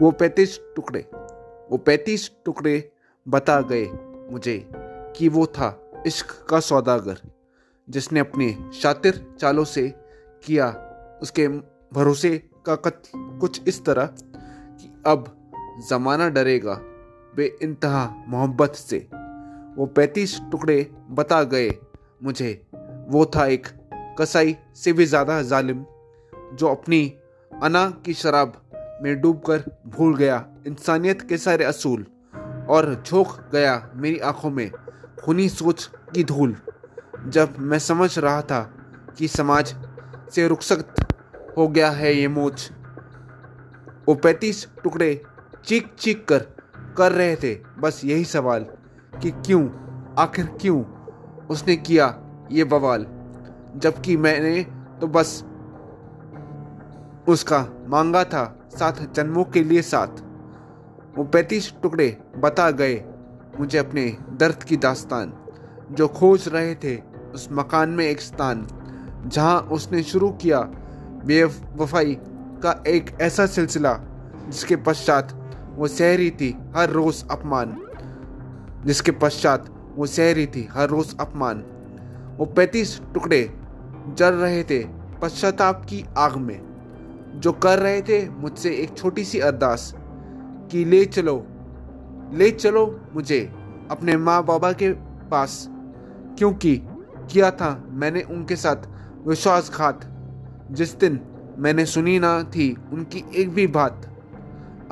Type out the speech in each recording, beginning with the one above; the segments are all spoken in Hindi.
वो पैंतीस टुकड़े, वो पैंतीस टुकड़े बता गए मुझे कि वो था इश्क का सौदागर, जिसने अपने शातिर चालों से किया उसके भरोसे का कत्ल। कुछ इस तरह कि अब ज़माना डरेगा बे इंतहा मोहब्बत से। वो पैंतीस टुकड़े बता गए मुझे, वो था एक कसाई से भी ज़्यादा जालिम, जो अपनी अना की शराब में डूबकर भूल गया इंसानियत के सारे असूल और झोंक गया मेरी आँखों में खूनी सोच की धूल। जब मैं समझ रहा था कि समाज से रुखसत हो गया है ये मोच, वो पैंतीस टुकड़े चीख चीख कर कर रहे थे। बस यही सवाल कि क्यों, आखिर क्यों उसने किया ये बवाल? जबकि मैंने तो बस उसका मांगा था सात जन्मों के लिए साथ। वो पैंतीस टुकड़े बता गए मुझे अपने दर्द की दास्तान। जो खोज रहे थे उस मकान में एक स्थान, जहाँ उसने शुरू किया बेवफाई का एक ऐसा सिलसिला, जिसके पश्चात वो सह रही थी हर रोज अपमान। जिसके पश्चात वो सह रही थी हर रोज अपमान। वो पैंतीस टुकड़े जल रहे थे पश्चाताप की आग में। जो कर रहे थे मुझसे एक छोटी सी अरदास कि ले चलो ले चलो मुझे अपने माँ बाबा के पास। क्योंकि किया था मैंने उनके साथ विश्वासघात। जिस दिन मैंने सुनी ना थी उनकी एक भी बात।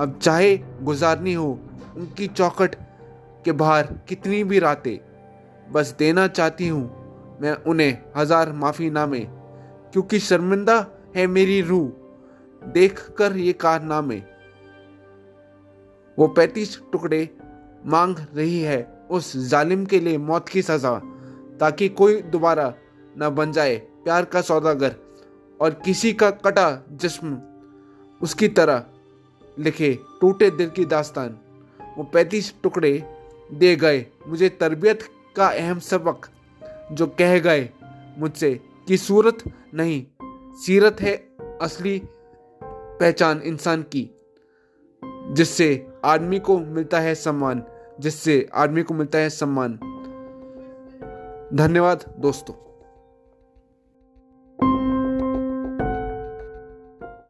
अब चाहे गुजारनी हो, उनकी चौखट के बाहर कितनी भी रातें, बस देना चाहती हूँ मैं उन्हें हज़ार माफ़ी नामे क्योंकि शर्मिंदा है मेरी रूह। देख कर ये कारनामे। वो पैंतीस टुकड़े मांग रही है उस जालिम के लिए मौत की सजा, ताकि कोई दोबारा न बन जाए प्यार का सौदागर और किसी का कटा जिस्म। उसकी तरह लिखे टूटे दिल की दास्तान। वो पैंतीस टुकड़े दे गए। मुझे तरबियत का अहम सबक जो कह गए मुझसे कि सूरत नहीं, सीरत है असली पहचान इंसान की, जिससे आदमी को मिलता है सम्मान, जिससे आदमी को मिलता है सम्मान। धन्यवाद दोस्तों।